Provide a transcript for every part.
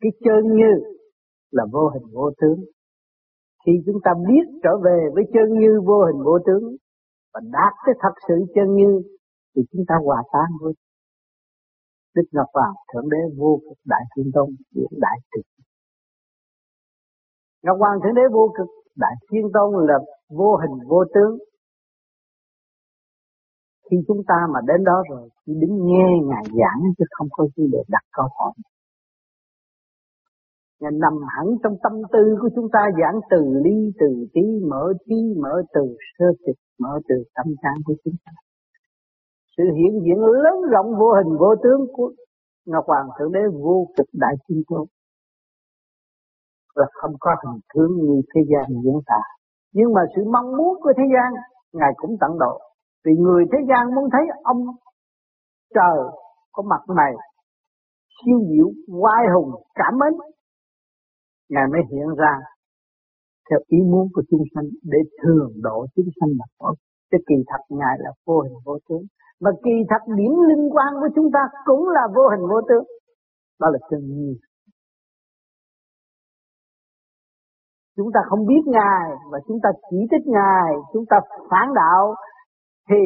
cái chân như là vô hình vô tướng. Khi chúng ta biết trở về với chân như vô hình vô tướng và đạt tới thật sự chân như, thì chúng ta hòa tan với Đức Ngọc Hoàng Thượng Đế vô cực Đại Thiên Tôn diễn đại trực. Ngọc Hoàng Thượng Đế vô cực Đại Thiên Tôn là vô hình vô tướng. Khi chúng ta mà đến đó rồi, chỉ đứng nghe ngài giảng chứ không có gì để đặt câu hỏi. Ngài nằm hẳn trong tâm tư của chúng ta, giảng từ ly, từ trí, mở trí, mở từ sơ tịch mở từ tâm trạng của chúng ta. Sự hiện diện lớn rộng vô hình vô tướng của Ngọc Hoàng Thượng Đế vô cực đại thiên tôn là không có hình tướng như thế gian diễn tả. Nhưng mà sự mong muốn của thế gian, ngài cũng tận độ. Vì người thế gian muốn thấy ông trời có mặt này siêu diệu, oai hùng, cảm mến ngài mới hiện ra theo ý muốn của chúng sanh để thường độ chúng sanh mà có. chứ kỳ thật ngài là vô hình vô tướng. Mà kỳ thật điểm liên quan của chúng ta cũng là vô hình vô tướng. Đó là chân nhiên chúng ta không biết ngài và chúng ta chỉ trích ngài, chúng ta phản đạo, thì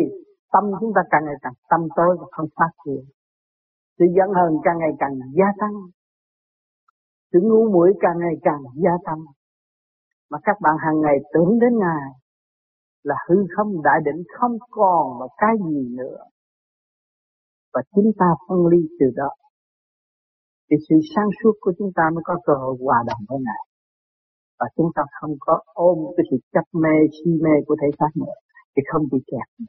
tâm chúng ta càng ngày càng, tâm tối và không phát triển. Sự giận hờn càng ngày càng gia tăng sự ngu muội càng ngày càng gia tăng. Mà các bạn hàng ngày tưởng đến ngài là hư không đại định không còn mà cái gì nữa. Và chúng ta phân ly từ đó. Thì sự sáng suốt của chúng ta mới có cơ hội hòa đồng với ngài. Và chúng ta không có ôm cái sự chấp mê, si mê của thể xác nữa. Thì không bị kẹt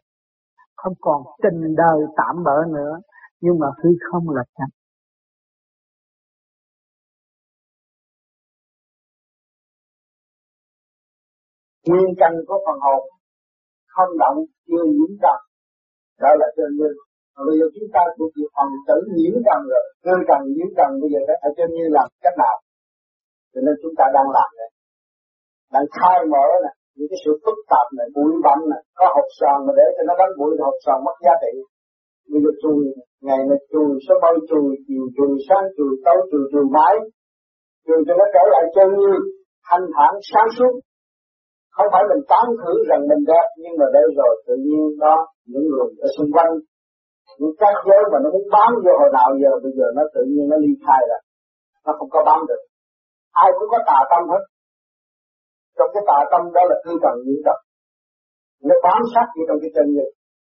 không còn tình đời tạm bỡ nữa. Nhưng mà hư không là thật. Nguyên căn của phần hồn, không động, chưa nhiễm trần đó là chân như bây giờ chúng ta thuộc về phần tử nhiễm trần rồi. Cơ trần nhiễm trần bây giờ phải ở chân như làm cách nào? Cho nên chúng ta đang làm này. Đang khai mở này, những cái sự phức tạp này, bụi bặm này, có hộp sòn mà để cho nó đánh bụi thì hộp sòn mất giá trị. Bây giờ chùi ngày này chùi số bao chùi, chiều chùi, sáng chùi, tối chùi chùi mãi. Chùi cho nó trở lại chân như thanh thản sáng suốt không phải mình tán thử rằng mình đẹp nhưng mà đây rồi tự nhiên đó những người ở xung quanh. Những cái giới mà nó muốn bám vô hồi nào giờ bây giờ nó tự nhiên nó ly khai rồi. Nó không có bám được. Ai cũng có tà tâm hết. Trong cái tà tâm đó là tư trần nhiễu động nó bám sát như trong cái chân như.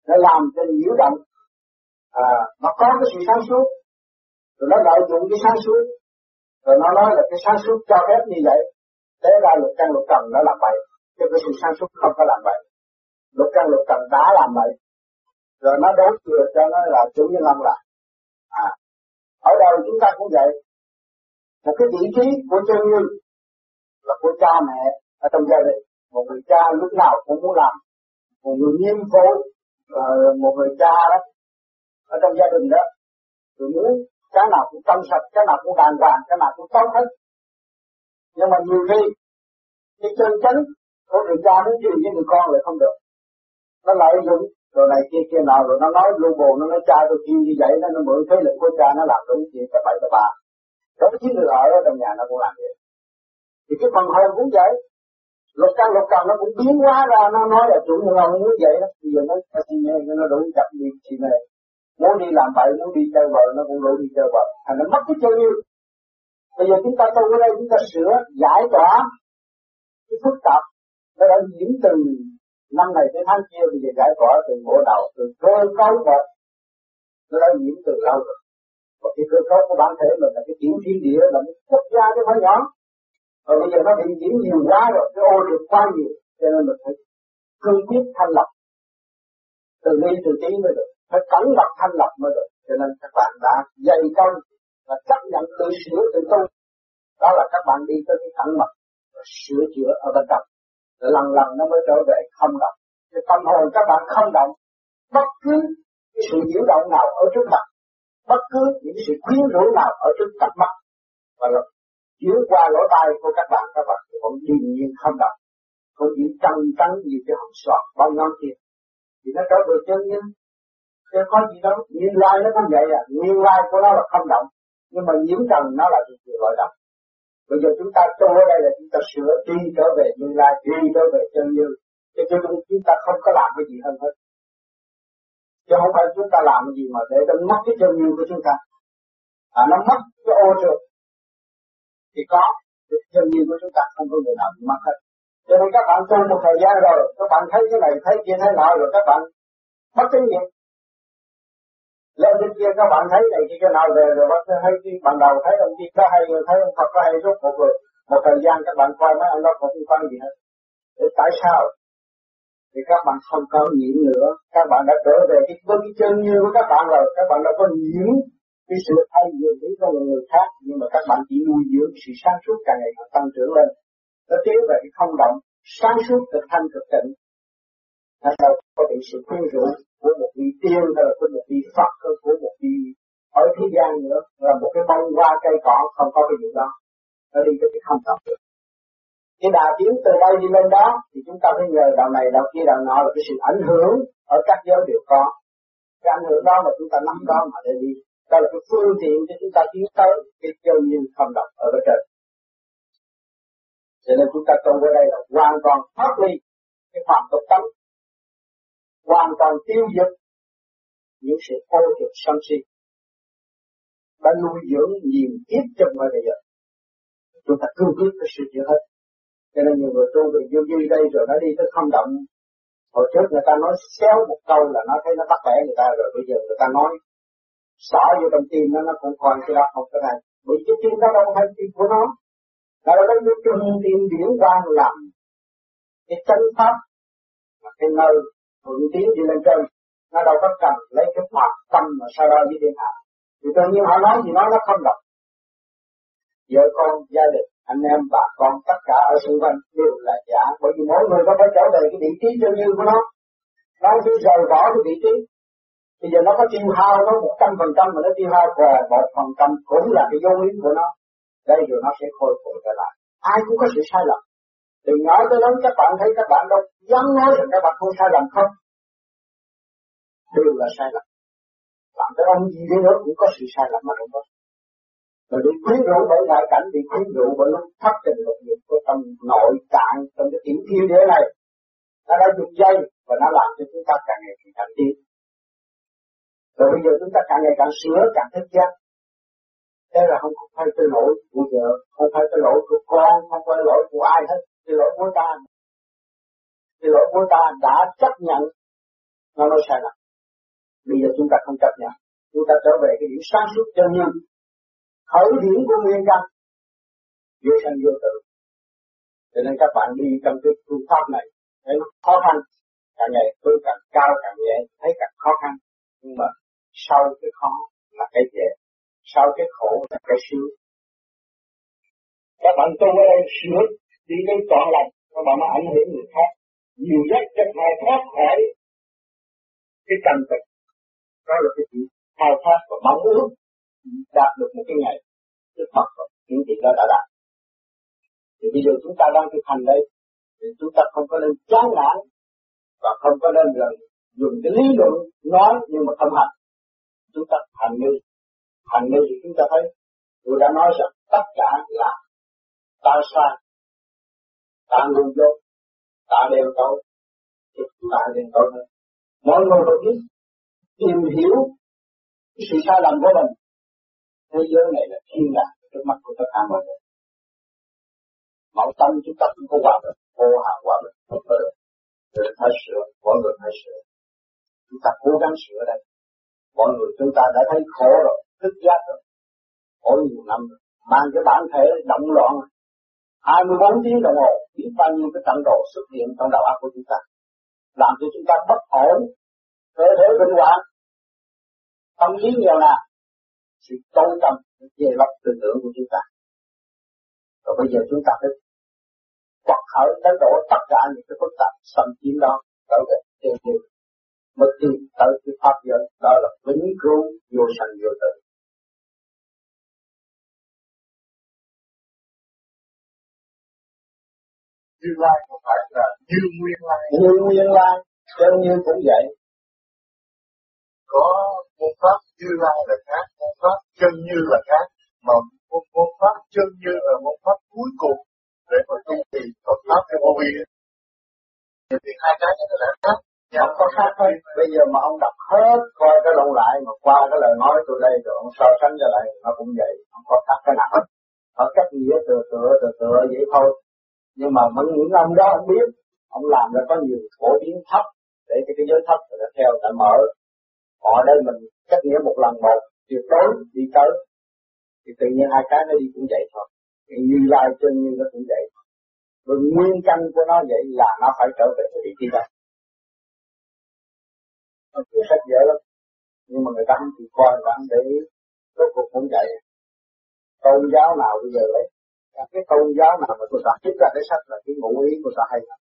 Nó làm cho nhiễu động. À, mà có cái sự sáng suốt. Rồi nó lợi dụng cái sáng suốt. Rồi nó nói là cái sáng suốt cho phép như vậy. Thế ra luật căn luật trần nó là vậy cho cái sự sáng suốt không có làm vậy. Lục căn, lục trần đã làm vậy. Rồi nó đối thừa cho nó là chủ nhân ông là à ở đâu chúng ta cũng vậy. Một cái vị trí của chân như là của cha mẹ ở trong gia đình. Một người cha lúc nào cũng muốn làm. Một người nghiêm phối ờ, một người cha đó ở trong gia đình đó. Thì muốn cái nào cũng trong sạch, cái nào cũng đàng hoàng, cái nào cũng tốt hết. Nhưng mà nhiều khi cái chân chánh có người cha muốn truyền với người con lại không được. Nó lợi dụng rồi này kia kia nào rồi nó nói lu bù nó nói cha tôi kêu như vậy nó nó mượn thế lực của cha nó làm đúng chuyện cả bảy cả ba. Đối với người ở trong nhà nó cũng làm vậy. Thì cái phần hồn cũng vậy. Lục căn lục trần nó cũng biến hóa ra nó nói là chủ nhân ông muốn vậy đó. Bây giờ nó xin nghe nó đủ chặt đi si này, muốn đi làm bậy muốn đi chơi vợ nó cũng đủ đi chơi vợ. Thành nó mất cái chơi yêu. Bây giờ chúng ta tu ở đây chúng ta sửa giải tỏa cái phức tạp nó đã diễn từ năm này tới tháng kia bây giờ giải tỏa từ bộ đầu từ cơ cấu một nó đã diễn từ lâu rồi. Và cái cơ cấu của bản thể mình là cái chuyển thiên địa, là một quốc gia chứ không nhỏ. Và bây giờ nó bị diễn nhiều quá rồi, cái ô được quá nhiều, cho nên mình phải cương quyết thanh lập từ ly từ trí mới được. Phải cẩn lập thanh lập mới được. Cho nên các bạn đã dày công và chấp nhận tự sửa tự tu. Đó là các bạn đi tới cái cẩn mật và sửa chữa ở bên trong lần lần nó mới trở về không động. Thì tâm hồn các bạn không động, bất cứ cái sự nhiễu động nào ở trước mặt, bất cứ những sự quyến rũ nào ở trước cặp mắt, và là chiếu qua lỗ tai của các bạn các bạn cũng điềm nhiên không động. Không chỉ trăng trắng gì cái hồng sọt, bao năm kia. Thì nó trở về chân nhân. Chứ có gì đâu nguyên lai nó cũng vậy à. Nguyên lai của nó là không động, nhưng mà nhiễm trần nó là cái gì loại động bây giờ chúng ta tu ở đây là chúng ta sửa đi trở về như lai, đi trở về chân như. Cho cho chúng ta không có làm cái gì hơn hết. Chứ không phải chúng ta làm cái gì mà để nó mất cái chân như của chúng ta. À nó mất cái ô trượt. Thì có chân như của chúng ta không có người nào bị mất hết. Cho nên các bạn tu một thời gian rồi, các bạn thấy cái này, thấy kia, thấy nọ rồi, các bạn mất cái nghiệp lên trên kia các bạn thấy này kia cái nào về rồi bắt thấy cái ban đầu thấy ông kia có hay rồi thấy ông Phật có hay rốt cuộc rồi. Một thời gian các bạn coi mấy ông đó không quan gì hết. Để tại sao? Thì các bạn không có nhiễm nữa. Các bạn đã trở về cái với cái chân như của các bạn rồi. Các bạn đã có nhiễm cái sự thay dường đến con người, người khác. Nhưng mà các bạn chỉ nuôi dưỡng sự sáng suốt càng ngày càng tăng trưởng lên. Nó tiến về cái không động sáng suốt thực thanh thực tịnh nó đâu có bị sự quyến rũ của một vị tiên hay là của một vị Phật hay của một vị ở thế gian nữa, là một cái bông hoa cây cỏ không có cái gì đó. Nó đi tới cái không động được. Cái đà tiến từ đây đi lên đó, thì chúng ta phải nhờ đạo này, đạo kia, đạo nọ, là cái sự ảnh hưởng ở các giới đều có. Cái ảnh hưởng đó mà chúng ta nắm đó mà để đi. Đó là cái phương tiện cho chúng ta tiến tới cái chân như không động ở bên trên. Cho nên chúng ta trong ở đây là hoàn toàn phát ly cái phạm tục tâm hoàn toàn tiêu diệt những sự ô trực sân si. Đã nuôi dưỡng nhiều kiếp trong ngoài bây giờ. Chúng ta cương quyết cái sự chuyện hết. Cho nên nhiều người tu về vô vi đây rồi nó đi tới không động. Hồi trước người ta nói xéo một câu là nó thấy nó bắt bẻ người ta rồi, bây giờ người ta nói sợ vô trong tim nó nó cũng còn cái đó không cái này bởi cái tim đó đâu phải tim của nó. Là nó cái trung tim điển quan làm cái chân pháp là cái nơi thuận tiến đi lên trên. Nó đâu có cần lấy cái mặt tâm mà sao ra với thiên hạ thì tự nhiên họ nói gì nói nó không đọc vợ con, gia đình, anh em, bà con, tất cả ở xung quanh đều là giả. Bởi vì mỗi người có phải trở về cái vị trí chân như của nó. Nó chỉ rời bỏ cái vị trí. Bây giờ nó có tiêu hao, nó một trăm phần trăm mà nó tiêu hao về một phần trăm cũng là cái dấu lý của nó. Đây rồi nó sẽ khôi phục trở lại. Ai cũng có sự sai lầm từ nhỏ tới lớn, các bạn thấy các bạn đâu. Dám nói rằng các bạn không sai lầm không? Đều là sai lầm. Làm tới ông gì đi nữa cũng có sự sai lầm mà không có rồi bị quyến rũ bởi ngoại cảnh, bị quyến rũ bởi lúc thất tình lục dục của trong nội tạng trong cái tiểu thiên địa này. Nó đã dùng dây và nó làm cho chúng ta càng ngày càng cảnh tiến rồi bây giờ chúng ta càng ngày càng sửa, càng thức giác. Thế là không phải cái lỗi của vợ, không phải cái lỗi của con, không phải lỗi của ai hết thì lỗi của ta thì lỗi của ta đã chấp nhận, nó nói sai lầm. Bây giờ chúng ta không chấp nhận. Chúng ta trở về cái điểm sáng suốt chân nhân. Khởi điểm của nguyên căn. Vô sanh vô tử. Cho nên các bạn đi trong cái phương pháp này, thấy nó khó khăn. Càng ngày tôi càng cao, càng nhẹ, thấy càng khó khăn. Nhưng mà sau cái khó là cái dễ. Sau cái khổ là cái sướng. Các bạn tu ở đây sướng đi đến trọn lành các bạn mà ảnh hưởng người khác. Nhiều nhất cho khai thoát khỏi cái trần tịch. Đó là cái chuyện thao thoát và mong ước đạt được một cái ngày cái Phật và những chuyện đó đã đạt. Thì bây giờ chúng ta đang thực hành đây, thì chúng ta không có nên chán nản và không có nên là dùng cái lý luận nói nhưng mà không hành. Chúng ta hành như hành như thì chúng ta thấy, tôi đã nói rằng tất cả là ta sai ta luôn dốt ta đều tội thì ta đều tội hơn mọi người phải biết tìm hiểu cái sự sai lầm của mình. Thế giới này là thiên đàng trước mắt của tất cả mọi người. Mẫu tâm chúng ta cũng có hòa bình, vô hạn hòa bình không có được rồi phải sửa mọi người phải sửa. Chúng ta cố gắng sửa đây. Mọi người chúng ta đã thấy khổ rồi, thức giác rồi. Khổ nhiều năm rồi. Mang cái bản thể động loạn 24 tiếng đồng hồ, biết bao nhiêu cái trận đồ xuất hiện trong đầu óc của chúng ta. Làm cho chúng ta bất ổn, cơ thể bệnh hoạn. Tâm lý nhiều là sự tối tâm về lọc tư tưởng của chúng ta. Rồi bây giờ chúng ta phải quật khởi tới độ tất cả những cái phức tạp xâm chiếm đó, trở về tiêu diệt mới tìm tới cái pháp giới, đó là vĩnh cửu vô sanh vô tử. Như Lai không phải là như Nguyên Lai. Như Nguyên Lai, chân như cũng vậy. Có môn pháp Như Lai là khác, môn pháp chân như là khác. mà một môn pháp chân như là môn pháp cuối cùng để mà tu trì Phật pháp cho vô vi thì hai cái này là khác không có khác thôi bây giờ mà ông đọc hết coi cái lộn lại mà qua cái lời nói tôi đây rồi ông so sánh cho lại nó cũng vậy không có khác cái nào hết ở cách nghĩa tựa tựa tựa tựa vậy thôi nhưng mà những ông đó ông biết. Ông làm ra có nhiều phổ biến thấp để cho cái giới thấp người ta theo ta mở. Họ đây mình cách nghĩa một lần một, tuyệt đối đi tới. Thì tự nhiên hai cái nó đi cũng vậy thôi. Thì như lai chân như nó cũng vậy. Rồi nguyên căn của nó vậy là nó phải trở về vị trí đó. Nó chữa sách dễ lắm. Nhưng mà người ta không chịu coi, người ta không để ý. Rốt cuộc cũng vậy. Tôn giáo nào bây giờ đấy các cái tôn giáo nào mà tôi ta viết ra cái sách là cái ngụ ý của ta hay lắm.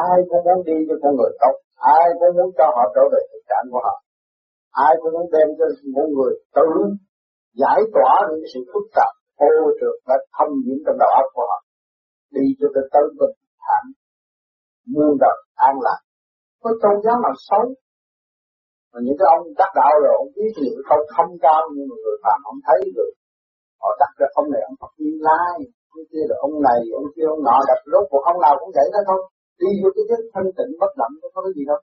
Ai cũng muốn đi cho con người tốt, ai cũng muốn cho họ trở về thực trạng của họ. Ai cũng muốn đem cho mỗi người tự giải tỏa những sự phức tạp, ô trượt đã thâm nhiễm trong đầu óc của họ. Đi cho tới tới bình thản, muôn đời, an lạc. Có tôn giáo nào xấu? Mà những cái ông đắc đạo rồi, ông biết những câu không cao nhưng mà người phàm không thấy được họ đặt ra ông này ông Phật Như Lai, ông kia là ông này, ông kia ông nọ, đặt rốt cuộc ông nào cũng vậy đó thôi. Đi vô cái thức thanh tịnh bất động không có cái gì đâu.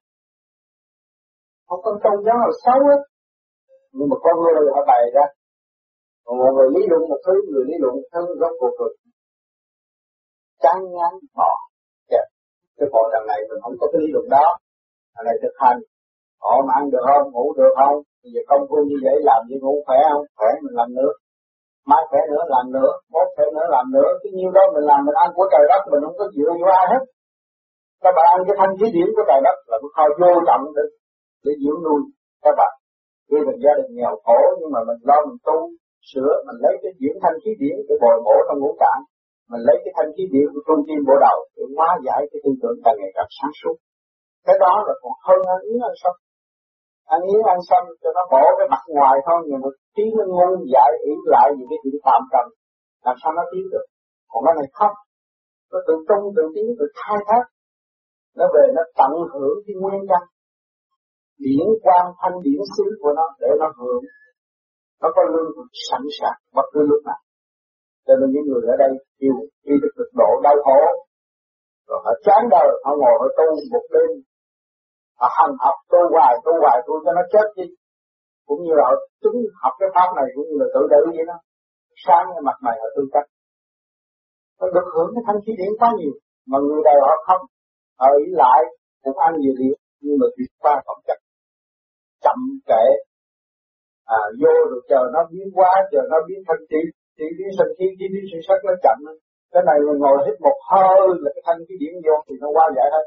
Không có trong giáo là xấu hết nhưng mà con người họ bày ra. Còn mọi người lý luận, một thứ người lý luận một thứ rốt cuộc. Rồi chán ngán họ. Dạ. cái bộ đằng này mình không có cái lý luận đó. Đằng này thực hành. Họ mà ăn được không, ngủ được không? Bây giờ công phu như vậy, làm gì ngủ khỏe không? Khỏe mình làm nước mai khỏe nữa làm nữa mốt khỏe nữa làm nữa cái nhiêu đó mình làm mình ăn của trời đất, mình không có chịu vô ai hết. Các bạn ăn cái thanh khí điển của trời đất là cái kho vô trọng để để dưỡng nuôi các bạn. Khi mình gia đình nghèo khổ, nhưng mà mình lo, mình tu, sửa, mình lấy cái dưỡng thanh khí điển để bồi bổ trong ngũ tạng. Mình lấy cái thanh khí điển của trung tim bộ đầu để hóa giải cái tư tưởng càng ngày càng sáng suốt. Cái đó là còn hơn hơn yến hơn sâm ăn yến ăn sâm cho nó bỏ cái mặt ngoài thôi, nhưng mà trí nó ngu dại ý lại những cái chuyện phạm trần làm sao nó tiến được? Còn cái này không. Nó tự trung tự tiến, tự khai thác. Nó về, nó tận hưởng cái nguyên nhân, điển quan thanh điển xứ của nó để nó hưởng. Nó có lương sẵn sàng, bất cứ lúc nào. Cho nên những người ở đây chịu đi được cực độ đau khổ. Rồi họ chán đời, họ ngồi, họ tu một đêm họ hành học tu hoài tu hoài tu cho nó chết đi. Cũng như là họ chứng học cái pháp này, cũng như là tự tử vậy đó. Sáng cái mặt mày họ tư cách. Nó được hưởng cái thanh khí điển quá nhiều, mà người đời họ không. Họ ý lại cũng ăn nhiều điện nhưng mà việc qua phẩm chất. Chậm trễ. À vô rồi chờ nó biến quá chờ nó biến thanh khí chỉ biến sinh khí chỉ biến sự sắc nó chậm. Cái này mình ngồi hít một hơi là cái thanh khí điển vô thì nó qua giải hết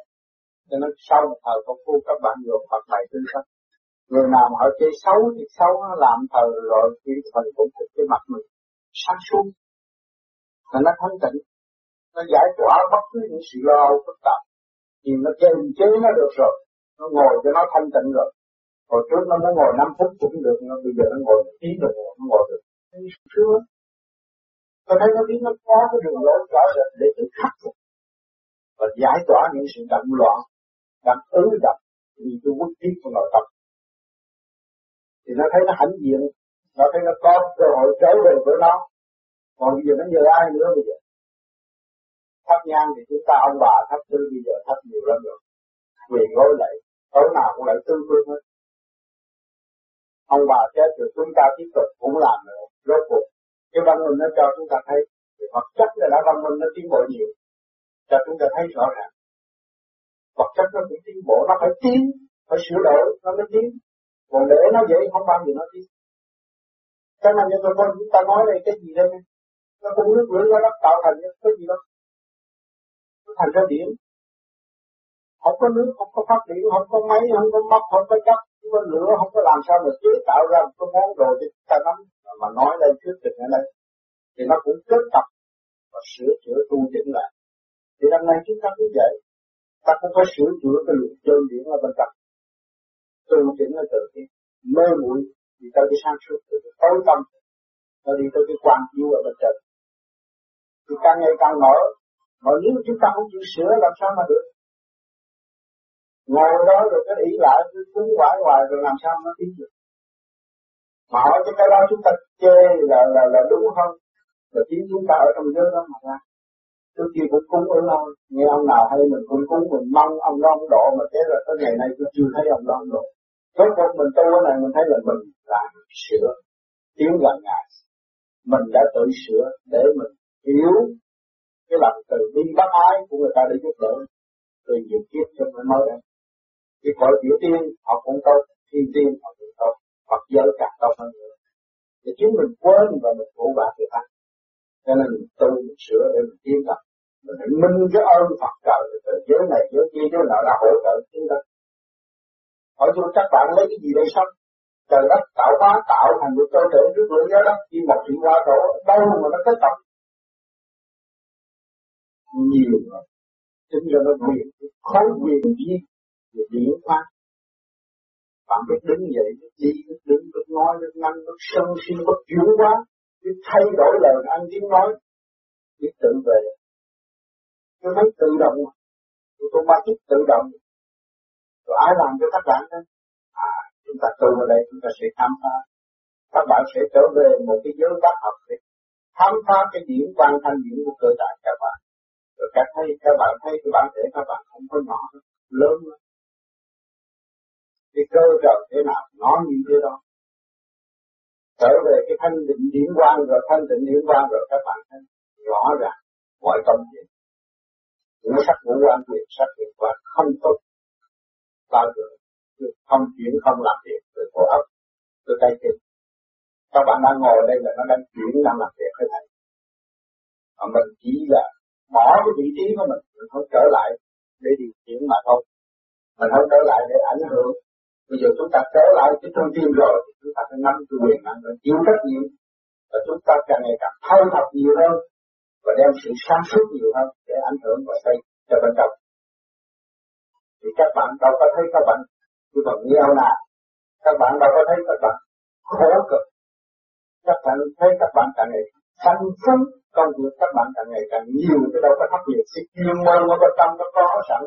cho nên sau một thời công phu các bạn dùng Phật này tinh sắc người nào mà họ chơi xấu thì xấu, nó làm thờ rồi thì phần cũng thích cái mặt mình sáng suốt. Là nó thanh tịnh, nó giải tỏa bất cứ những sự lo phức tạp. Thì nó kiềm chế nó được rồi, nó ngồi cho nó thanh tịnh rồi. Hồi trước nó muốn ngồi 5 phút cũng được nó bây giờ nó ngồi một tiếng đồng hồ nó ngồi được. Chưa tôi thấy nó biết nó có cái đường lối rõ rệt để tự khắc phục và giải tỏa những sự động loạn đang ứ gặp vì tôi quốc thiết của nội tâm thì nó thấy nó hãnh diện, nó thấy nó có cơ hội trở về với nó. Còn bây giờ nó nhờ ai nữa bây giờ? Thắp nhang thì chúng ta ông bà thắp tư bây giờ thắp nhiều lắm rồi. Về gối lại, tối nào cũng lại tư phương hết. Ông bà chết rồi chúng ta tiếp tục cũng làm nữa, rốt cuộc. Cái văn minh nó cho chúng ta thấy vật chất là đã văn minh nó tiến bộ nhiều. Cho chúng ta thấy rõ ràng vật chất nó cũng tiến bộ, nó phải tiến, phải sửa đổi, nó mới tiến. Còn để nó vậy không bao giờ nó tiến. Cho nên cho tôi chúng ta nói đây, cái gì đây nó cũng nước lửa, nó tạo thành cái gì đó. Nó thành ra điểm. Không có nước, không có phát điện, không có máy, không có mắt không có chất, không có lửa, không có làm sao mà chế tạo ra một cái món đồ để ta nắm. Mà nói lên trước tình ở đây thì nó cũng kết tập và sửa chữa tu chỉnh lại. Thì năm nay chúng ta cũng vậy nó có sửa chữa cái luật đơn điển ở bên trong tu chỉnh nó tự nhiên mê muội thì tới cái sáng suốt từ cái tối tâm. Nó đi tới cái quan chiếu ở bên trên thì càng ngày càng mở. Mà nếu chúng ta không chịu sửa, làm sao mà được? Ngồi đó rồi cái ý lại, cứ cúng quải hoài rồi làm sao nó tiến được? Mà hỏi cái đó chúng ta chê là là là đúng không là chính chúng ta ở trong giới đó mà ra trước kia cũng cúng ở long nghe ông nào hay mình cũng cúng mình mong ông đó ông độ mà thế là tới ngày nay tôi chưa thấy ông đó ông độ Rốt cuộc mình tu cái này mình thấy là mình làm sửa. Tiến gần ngài. Mình đã tự sửa để mình hiểu cái lòng từ bi bác ái của người ta để giúp đỡ. Từ nhiều kiếp cho mình mới đây cái cõi tiểu tiên, họ cũng tốt thiên tiên, họ cũng tốt hoặc giới càng tốt hơn nữa thì chính mình quên và mình phụ bạc người ta cho nên mình tu mình sửa để mình tiến tập mình phải minh cái ơn Phật trời từ giới này, giới kia, giới nào đã hỗ trợ chúng ta. Hỏi tôi, các bạn lấy cái gì để sống? Trời đất, tạo hóa, tạo thành một cơ thể trước lưỡi gió đất khi một chuyện qua đổ, đâu mà nó kết tập nhiều rồi chính ra nó quyền khối quyền gì về điển pháp bạn biết đứng dậy biết đi biết đứng biết nói biết ngăn biết sân si biết chuyển quá biết thay đổi lời ăn tiếng nói biết tự về tôi thấy tự động. Tôi ba thích tự động. Rồi ai làm cho các bạn đó? À chúng ta tu ở đây chúng ta sẽ khám phá. Các bạn sẽ trở về một cái giới bác học để khám phá cái điểm quan thanh điểm của cơ thể các bạn. Rồi các thấy, các bạn thấy cái bản thể các bạn không có nhỏ, lớn lắm. Cái cơ trời thế nào, nó như thế đó trở về cái thanh định điểm quan rồi, thanh định điểm quan rồi, các bạn thấy rõ ràng mọi công việc ngũ sắc ngũ quan quyền sắc quyền quan không tốt. Bao giờ không chuyển, không làm việc từ cổ ấp từ tay chân các bạn đang ngồi đây là nó đang chuyển, đang làm việc thế này mà mình chỉ là bỏ cái vị trí của mình mình không trở lại để điều khiển mà thôi. Mình không trở lại để ảnh hưởng bây giờ chúng ta trở lại cái thông tin rồi, thì chúng ta phải nắm cái quyền năng và chịu trách nhiệm. Và chúng ta càng ngày càng thâu thập nhiều hơn và đem sự sáng suốt nhiều hơn để ảnh hưởng và xây cho bên trong. Thì các bạn đâu có thấy các bạn như bằng nghèo nào các bạn đâu có thấy các bạn khổ cực. Các bạn thấy các bạn càng ngày thanh phấn công việc các bạn càng ngày càng nhiều, cái đâu có thất nghiệp. Cái chuyên môn nó có tâm nó có sẵn.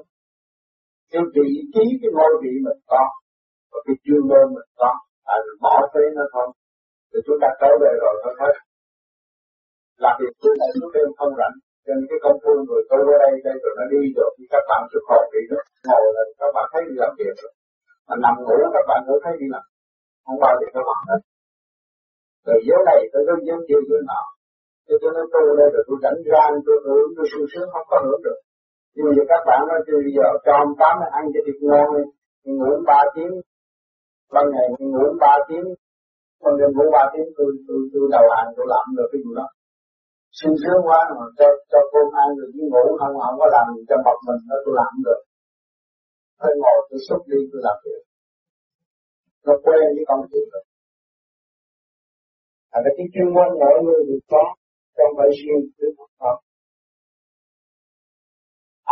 Cái vị trí, cái ngôi vị mình có và cái chuyên môn mình có à bỏ phế nó không, thì chúng ta tới về rồi thôi hết làm việc trước này lúc đêm không rảnh cho nên cái công phu người tôi ở đây đây rồi nó đi rồi thì các bạn xuất khỏi đi nó ngồi là các bạn thấy đi làm việc rồi. Mà nằm ngủ các bạn cũng thấy đi làm không bao giờ các bạn hết. Rồi dưới này tới có dưới kia dưới nọ cho tôi nói tu đây rồi tôi rảnh rang tôi hưởng tôi sung sướng không có hưởng được. Nhưng mà các bạn nói bây giờ cho ông tám ăn cho thịt ngon đi ngủ ba tiếng ban ngày mình ngủ ba tiếng ban đêm ngủ ba tiếng, tôi tôi tôi đầu hàng, tôi làm được cái gì đó. Sung sướng quá, mà cho cho cô ăn được đi ngủ, không không có làm cho bọc mình nó tôi làm được. Tôi ngồi, tôi xúc đi, tôi làm được nó quen với công việc rồi. Là cái chuyên môn mỗi người được có trong phải riêng với Phật. Pháp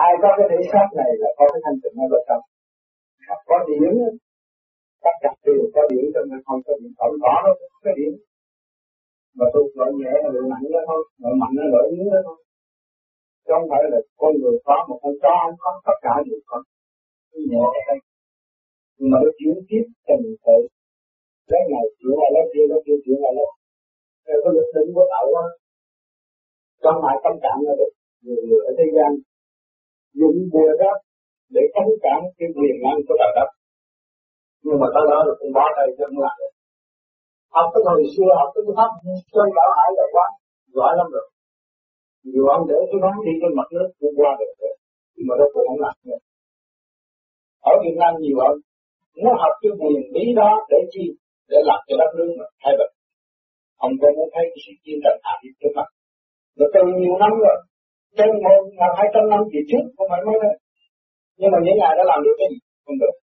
ai có cái thể xác này là có cái thanh tịnh ở bên trong có điểm tất cả đều có điểm trong nên không có điểm tổng có nó có cái điểm. Mà tôi loại nhẹ là lỗi nặng đó thôi, loại mạnh là loại yếu đó thôi. Chứ không phải là con người có một con chó không có tất cả đều có. Nhẹ đây nhưng mà nó chuyển tiếp tình tự. Lấy này chuyển qua lấy kia lấy kia chuyển qua lấy. Theo cái lực định của tạo á, trong lại tâm trạng là được. Người người ở thế gian dùng bùa đó để chống cản cái quyền năng của đạo đất nhưng mà tới đó là cũng bỏ tay chân lại. Học cái hồi xưa, học cái pháp chơi bảo hải là quá giỏi lắm rồi. Nhiều ông để cái nón đi trên mặt nước, cũng qua được rồi nhưng mà đó cũng không làm nữa. Ở Việt Nam nhiều ông muốn học cái quyền lý đó để chi? Để làm cho đất nước mà, thay đổi ông có muốn thấy cái sự chiến tranh hạ hiệp trước mặt. Nó từ nhiều năm rồi, trên một ngàn hai trăm năm về trước, không phải mới đây. Nhưng mà những ngài đã làm được cái gì? Không được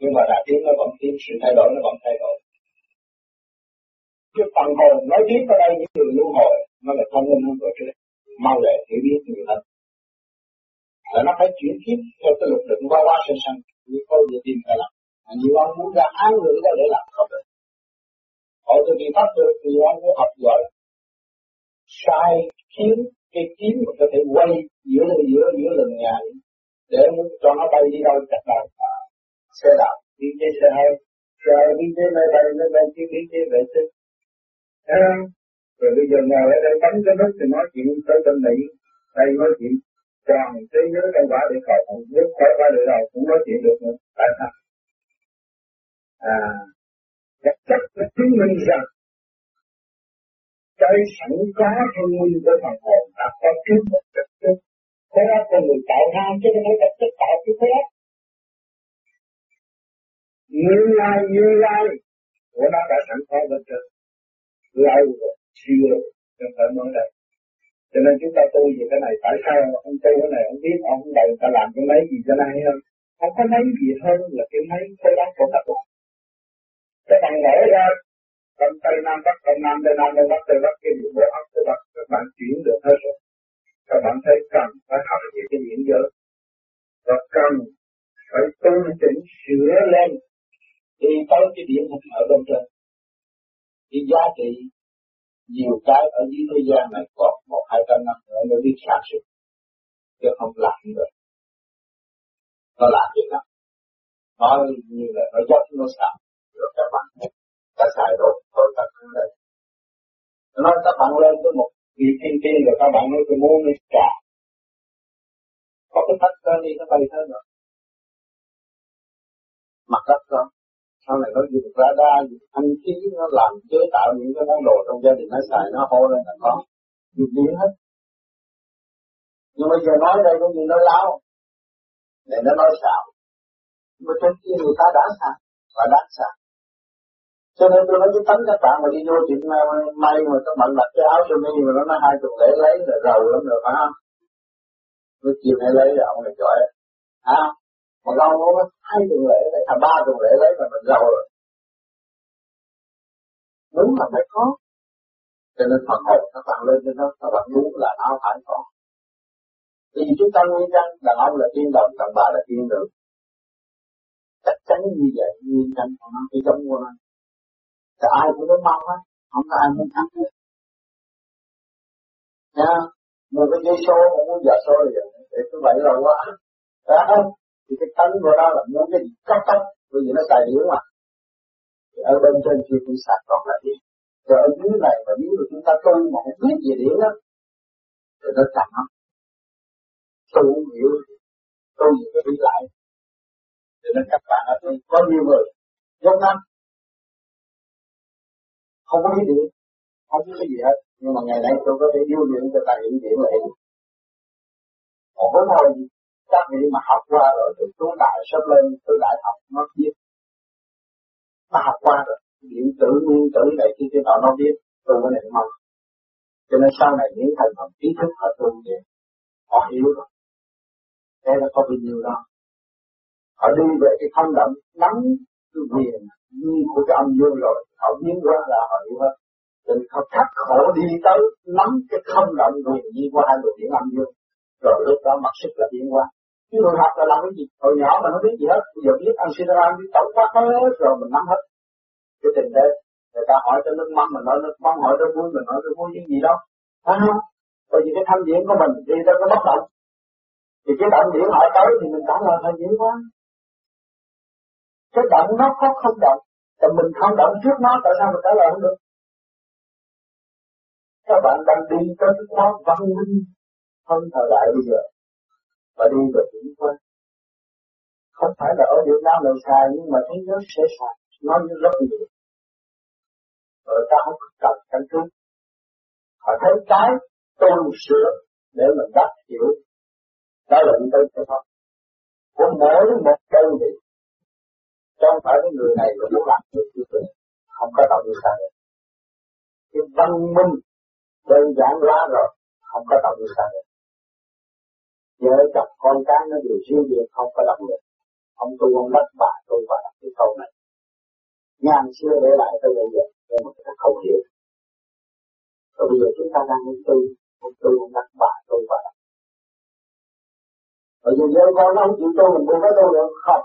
nhưng mà đại tiến nó vẫn tiến sự thay đổi nó vẫn thay đổi. Cái phần hồn nói tiếp ở đây những đường luân hồi nó là thông minh hơn rồi trước mau lẹ hiểu biết nhiều hơn. Là nó phải chuyển tiếp theo cái lực lượng qua qua sinh sanh. Như có gì tìm phải làm. Mà nhiều ông muốn ra án ngữ ra để làm không được. Hỏi tôi đi pháp được nhiều ông muốn học giỏi. Sai kiếm cái kiếm mà có thể quay giữa giữa giữa lần nhà. Để cho nó bay đi đâu chặt đầu à, xe đạp đi trên xe hơi Rồi đi trên máy bay nó bay đi đi trên vệ tinh Thấy không? Rồi bây giờ ngồi ở đây bấm cái nút thì nói chuyện tới bên Mỹ. Đây nói chuyện toàn thế giới trong quả địa cầu không nước khỏi qua địa cầu cũng nói chuyện được nữa. Tại sao? À, vật chất là chứng minh rằng cái sẵn có thông minh của phần hồn đã có trước một trực tiếp thế đó con người tạo ra chứ không phải vật chất tạo cái thế như lai như lai, của nó đã sẵn có bên trên. Lâu rồi, siêu rồi không phải mới đây. Cho nên chúng ta tu về cái này, tại sao ông tu cái này? Ông biết, ông đầu ta làm cái mấy gì cho nay hơn. Không có mấy gì hơn là cái mấy cái đó của tập cái bằng mở ra Đông Tây Nam Bắc Đông Nam Tây Nam đông Bắc, Tây Bắc, cái bộ óc của bạn các bạn chuyển được hết rồi. Các bạn thấy cần phải học về cái điểm giới. Và cần phải tu chỉnh sửa lên cái điểm ở bên trên. Cái giá trị nhiều cái ở dưới thế gian này còn một hai trăm năm nữa mới biết sản xuất chứ không làm được. Nó làm được lắm nó như là nó dốc nó sẵn rồi các bạn ta xài rồi, thôi ta không lên. Nói các bạn lên tới một vị thiên tiên rồi các bạn nói tôi muốn đi trả. Có cái thách ra đi, nó bay thế rồi mặt đất không sau này nó dùng ra đa dùng thanh khí nó làm chế tạo những cái món đồ trong gia đình nó xài nó hô lên là có. Dùng biến hết. Nhưng bây giờ nói đây cũng như nói láo. Để nó nói xạo. Mà trên kia người ta đã xạo và đã xạo. Cho nên tôi nói với tánh các bạn mà đi vô chuyện à, may mà các bạn đặt cái áo cho mi mà nó nói hai tuần lễ lấy là giàu lắm rồi phải không? Tôi chiều nay lấy là ông này giỏi. À, mà đâu có hai tuần lễ lấy, à ba tuần lễ lấy mà mình giàu rồi. Đúng là phải có. Cho nên phật học các bạn lên trên đó, các bạn muốn là nó phải có. Vì chúng ta nguyên căn, đàn ông là tiên đồng, đàn bà là tiên nữ. Chắc chắn như vậy, nguyên căn của nó, cái giống của nó thì ai cũng muốn mong á không có ai muốn thắng hết nha một cái dây số cũng muốn giả số là để cứ vậy là quá đó thì cái tánh của nó là muốn cái cấp tốc, bởi vì nó tài điển mà. Thì ở bên trên kia cũng sạch còn là điện rồi ở dưới này và nếu mà chúng ta tu mà không biết về điện đó, thì nó chậm lắm. Tu không hiểu. Tu gì phải đi lại. Cho nên các bạn ở đây có nhiều người? Giống năm. Không có biết điện không biết cái gì hết. Nhưng mà ngày nay tôi có thể yêu điện cho ta hiện điện hiểu còn với thôi các vị mà học qua rồi, từ tu đại sắp lên tu đại học nó biết. Nó học qua rồi điện tử, nguyên tử này kia kia nọ nó biết tu cái này mong cho nên sau này những thành phần kiến thức họ tu về họ hiểu rồi. Thế là có bao nhiêu đó. Họ đi về cái thông động nắm cái quyền, như của cái âm dương rồi. Họ biến qua là họ hiểu hết. Nên họ khắc khổ đi tới, nắm cái không động quyền, như qua hai luồng điện âm dương. Rồi lúc đó mặc sức là biến qua chứ người học là làm cái gì? Hồi nhỏ mà nó biết gì hết, bây giờ biết ăn ra biết tổng quát hết rồi mình nắm hết. Cái tình thế, người ta hỏi cho nước mắm, mình nói nước mắm, hỏi tới vui mình nói tới vui những gì đó. Phải không? Bởi vì cái thanh điển của mình đi tới cái bất động. Thì cái động điển hỏi tới thì mình trả lời hơi dễ quá. Cái động nó có không động, còn mình không động trước nó, tại sao mình trả lời không được? Các bạn đang đi tới cái văn minh hơn thời đại bây giờ và đi về chuyển qua không phải là ở Việt Nam mình xài, nhưng mà thế giới sẽ xài. Nó như rất nhiều rồi ta không cần căn cứ họ thấy cái tu sửa để mình đắc hiểu, đó là những cái không của mỗi một đơn vị trong không phải cái người này cũng làm được như vậy không có tạo như sai cái văn minh đơn giản quá rồi, không có tạo như sai vợ chồng con cái nó đều siêu việt, không có động được ông tu, ông đất, bà tu và đặt cái câu này. Ngàn xưa để lại tới bây giờ, để mà người ta không hiểu rồi bây giờ chúng ta đang đi tu, ông tu, ông đất, bà tu và đặt bởi vì vợ con nó không chịu tu, mình cũng có tu được, không?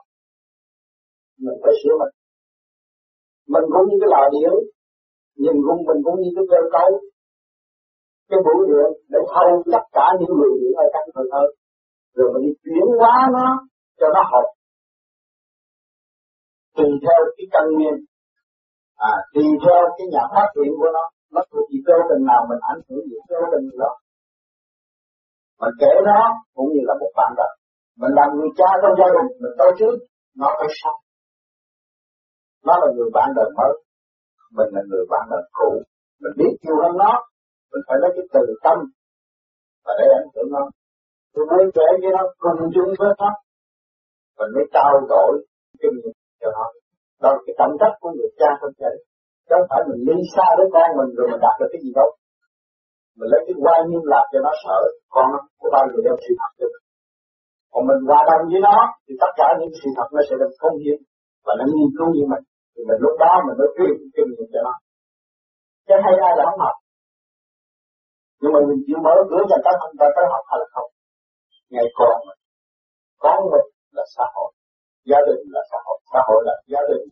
Mình phải sửa mình. Mình cũng như cái lò điện nhìn cũng, mình cũng như cái cơ cấu, cái mũi điện, để thâu tất cả những người điện ở trong thời hơn rồi mình chuyển hóa nó cho nó hợp. Tùy theo cái căn nguyên. À tùy theo cái nhà phát triển của nó. Nó thuộc gì cơ tình nào mình ảnh hưởng gì cơ tình đó. Mình kể nó cũng như là một bạn đời mình làm người cha trong gia đình, mình tới trước, nó phải sống. Nó là người bạn đời mới. Mình là người bạn đời cũ. Mình biết nhiều hơn nó. Mình phải lấy cái từ tâm và để ảnh hưởng nó tôi mới kể với nó cùng chung với nó mình mới trao đổi kinh nghiệm cho nó. Đó là cái trọng trách của người cha trong gia chứ không phải mình đi xa với con mình rồi mình đạt được cái gì đâu. Mình lấy cái quan nghiêm lạc cho nó sợ, con nó của bao giờ đem sự thật cho mình. Còn mình hòa đồng với nó, thì tất cả những sự thật nó sẽ được công hiến và nó nghiên cứu như mình. Thì mình lúc đó mình mới truyền kinh nghiệm cho nó. Cái hay ai là không học? Nhưng mà mình chịu mở cửa cho các anh ta tới học hay là không ngày còn mình. Con mình là xã hội. Gia đình là xã hội. Xã hội là gia đình.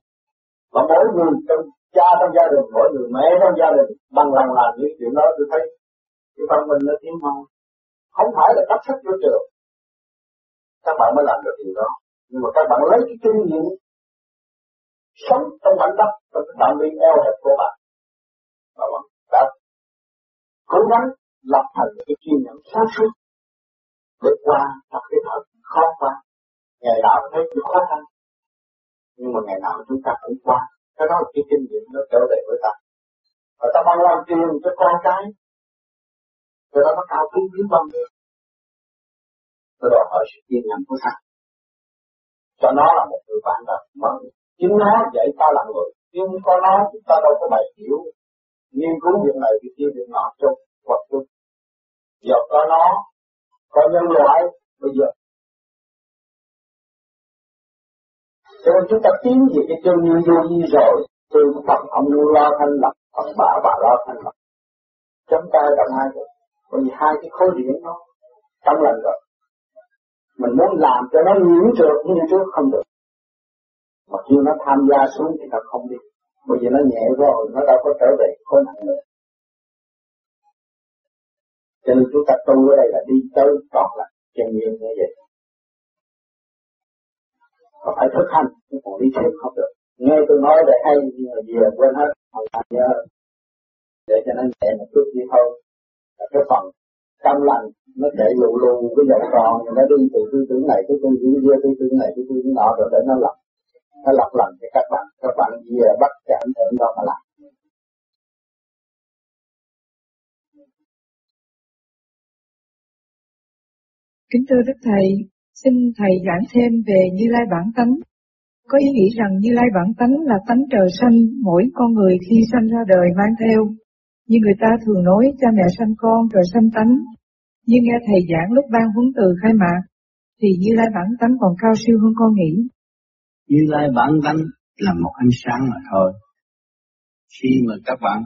Và mỗi người trong cha trong gia đình, mỗi người mẹ trong gia đình, bằng lòng làm những chuyện đó, tôi thấy. Cái phần mình nó tiến mau không phải là cấp sách vô trường. Các bạn mới làm được điều đó. Nhưng mà các bạn lấy cái kinh nghiệm sống trong bản đất trong cái phạm vi eo hẹp của bạn. Và bạn đã cố gắng lập thành cái kinh nhẫn sáng suốt để qua thật cái thật khó qua ngày nào thấy cũng khó khăn. Nhưng mà ngày nào chúng ta cũng qua. Cái đó là cái kinh nghiệm nó trở về với ta. Và ta bằng làm tiền cho con cái. Rồi đó nó cao quý biết bao nhiêu nó đòi hỏi sự kiên nhẫn của ta. Cho nó là một người bạn đời. Mới chính nó dạy ta là người. Nhưng có nó, chúng ta đâu có bài hiểu. Nghiên cứu việc này, việc kia, việc nọ trong hoặc chung giờ có nó có nhân loại bây giờ. Cho nên chúng ta tiến về cái chân như vô vi rồi. Từ phần ông luôn lo thanh lập phần bà bà lo thanh lập. Chấm tay đồng hai rồi bởi vì hai cái khối điển nó trong lần rồi. Mình muốn làm cho nó nhiễm trượt như trước không được. Mà khi nó tham gia xuống thì nó không đi. Bởi vì nó nhẹ rồi, nó đâu có trở về khối nặng nữa cho nên chúng ta tu ở đây là đi tới còn là chân nhiên như vậy. Có phải thực hành? Còn đi thêm không được. Nghe tôi nói để hay, nhưng mà về quên hết, không làm nhớ. Để cho nó nhẹ một chút đi thôi. Là cái phần tâm lành nó sẽ lù lù cái vòng tròn, rồi nó đi từ tư tưởng này tới tư tưởng kia, tư tưởng này tới tư tưởng nọ, rồi để nó lập. Nó lập lần cho các bạn. Các bạn về bắt chạm ở đó mà làm. Kính thưa Đức Thầy, xin Thầy giảng thêm về Như Lai Bản Tánh. Có ý nghĩ rằng Như Lai Bản Tánh là tánh trời sanh mỗi con người khi sanh ra đời mang theo. Như người ta thường nói cha mẹ sanh con rồi sanh tánh. Nhưng nghe Thầy giảng lúc ban huấn từ khai mạc, thì Như Lai Bản Tánh còn cao siêu hơn con nghĩ. Như Lai Bản Tánh là một ánh sáng mà thôi. Khi mà các bạn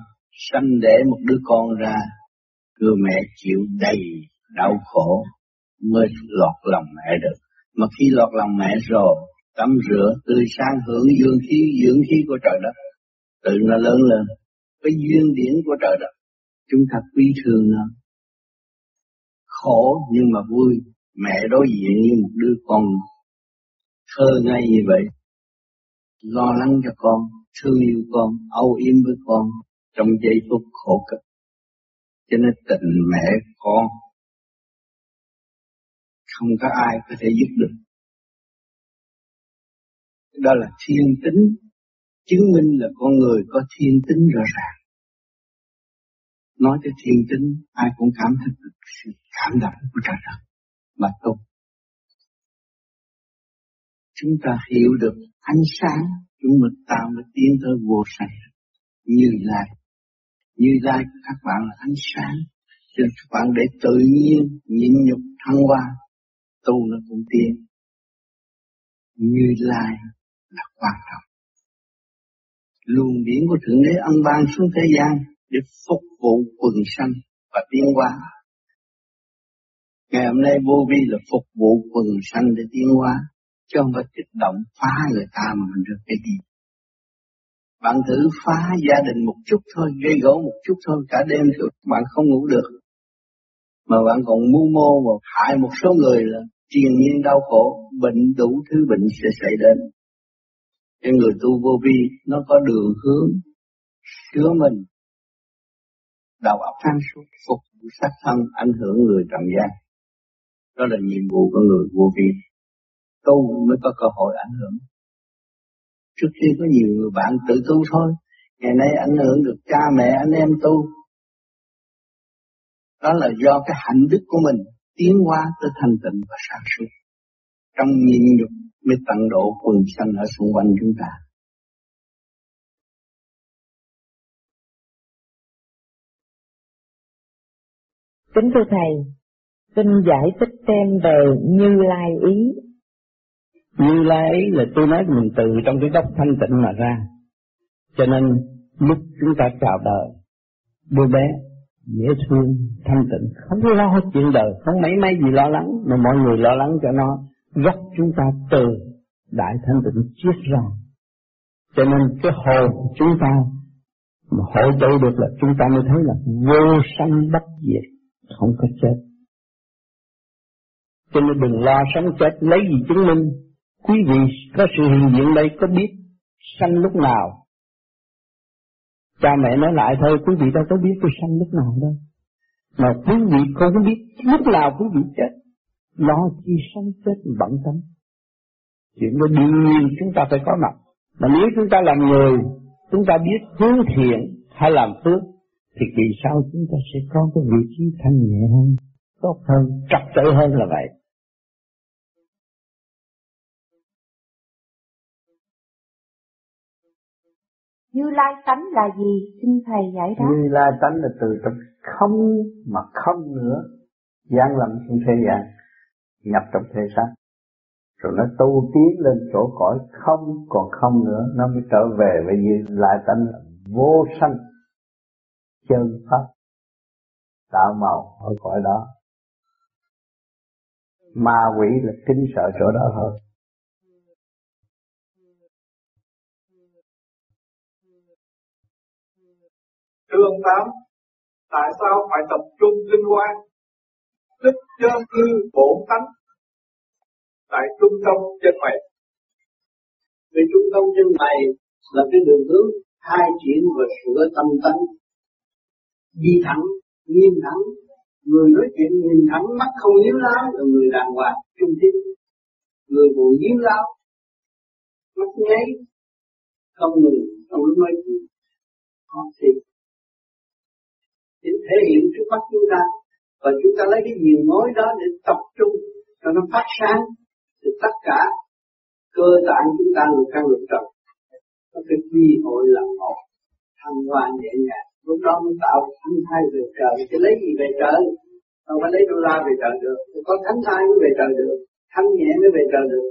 sanh để một đứa con ra, người mẹ chịu đầy đau khổ mới lọt lòng mẹ được. Mà khi lọt lòng mẹ rồi, tắm rửa, tươi sáng hưởng dương khí, dưỡng khí của trời đất, tự nó lớn lên. Cái duyên điển của trời đất, chúng ta quý thương nó. Khổ nhưng mà vui, mẹ đối diện như một đứa con thơ ngay như vậy. Lo lắng cho con, thương yêu con, âu yếm với con trong giây phút khổ cực. Cho nên tình mẹ con không có ai có thể giúp được. Đó là thiên tính, chứng minh là con người có thiên tính rõ ràng. Nói tới thiên tính, ai cũng cảm thấy được sự cảm động của trời đất mà tu. Chúng ta hiểu được ánh sáng, chúng mình tạo được tiến tới vô sanh. Như lai, như lai các bạn là ánh sáng, cho các bạn để tự nhiên nhịn nhục thăng hoa tu nó cũng tiến. Như lai là quan trọng. Luồng điển của Thượng Đế ân ban xuống thế gian để phục vụ quần sanh và tiến hóa. Ngày hôm nay vô vi là phục vụ quần sanh để tiến hóa, chứ không phải kích động phá người ta mà mình được cái gì. Bạn thử phá gia đình một chút thôi, gây gỗ một chút thôi, cả đêm rồi bạn không ngủ được. Mà bạn còn mưu mô và hại một số người là triền nhiên đau khổ, bệnh đủ thứ bệnh sẽ xảy đến. Cái người tu vô vi nó có đường hướng sửa mình. Đầu óc sáng suốt phục vụ sát thân ảnh hưởng người trần gian. Đó là nhiệm vụ của người vô vi. Tu mới có cơ hội ảnh hưởng. Trước khi có nhiều người bạn tự tu thôi. Ngày nay ảnh hưởng được cha mẹ anh em tu. Đó là do cái hạnh đức của mình tiến hóa tới thanh tịnh và sáng suốt trong nhịn nhục mới tận độ quần sanh ở xung quanh chúng ta Kính thưa Thầy, xin giải thích thêm về Như Lai ý. Như Lai ý là tôi nói mình từ trong cái gốc thanh tịnh mà ra. Cho nên lúc chúng ta chào đời, đứa bé dễ thương, thanh tịnh, không có lo chuyện đời, không mấy mấy gì lo lắng, mà mọi người lo lắng cho nó, gốc chúng ta từ đại thanh tịnh chiết ra. Cho nên cái hồn chúng ta mà hội tụ được là chúng ta mới thấy là vô sanh bất diệt không có chết. Cho nên đừng lo sống chết lấy gì chứng minh. Quý vị có sự hiện diện đây có biết sanh lúc nào. Cha mẹ nói lại thôi quý vị đâu có biết tôi sanh lúc nào đâu. Mà quý vị không có biết lúc nào quý vị chết. Lo chi sống chết bận tâm. Chuyện đó đương nhiên chúng ta phải có mặt. Mà nếu chúng ta làm người, chúng ta biết hướng thiện hay làm phước, thì kỳ sau chúng ta sẽ có cái vị trí thanh nhẹ hơn, tốt hơn, trật tự hơn là vậy. Như Lai tánh là gì? Xin Thầy giải đáp. Như Lai tánh là từ trong không mà không nữa, gian lầm trong thế gian, nhập trong thế xác. Rồi nó tu tiến lên chỗ cõi không còn không nữa, nó mới trở về với như Lai tánh là vô sanh chân pháp tạo màu ở cõi đó ma quỷ là kinh sợ chỗ đó hơn Thương Tám, tại sao phải tập trung linh quan, tức chân hư bổn tánh tại trung tâm chân mày? Vì trung tâm chân mày là cái đường hướng hai chuyển và sửa tâm tánh đi thẳng, nhìn thẳng, người nói chuyện nhìn thẳng mắt không liếu láo là người đàng hoàng, trung tín. Người buồn liếu láo, mắt nháy, không ngừng, không lúc nói chuyện, con tim Để thể hiện trước mắt chúng ta, và chúng ta lấy cái nhiều mối đó để tập trung cho nó phát sáng, thì tất cả cơ tạng chúng ta được căn lực trần, nó phải quy hội là một, thăng hoa nhẹ nhàng. Lúc đó mới tạo thánh thai về trời. Chứ lấy gì về trời? Không phải lấy đô la về trời được. Có thánh thai mới về trời được. Thánh nhẹ mới về trời được.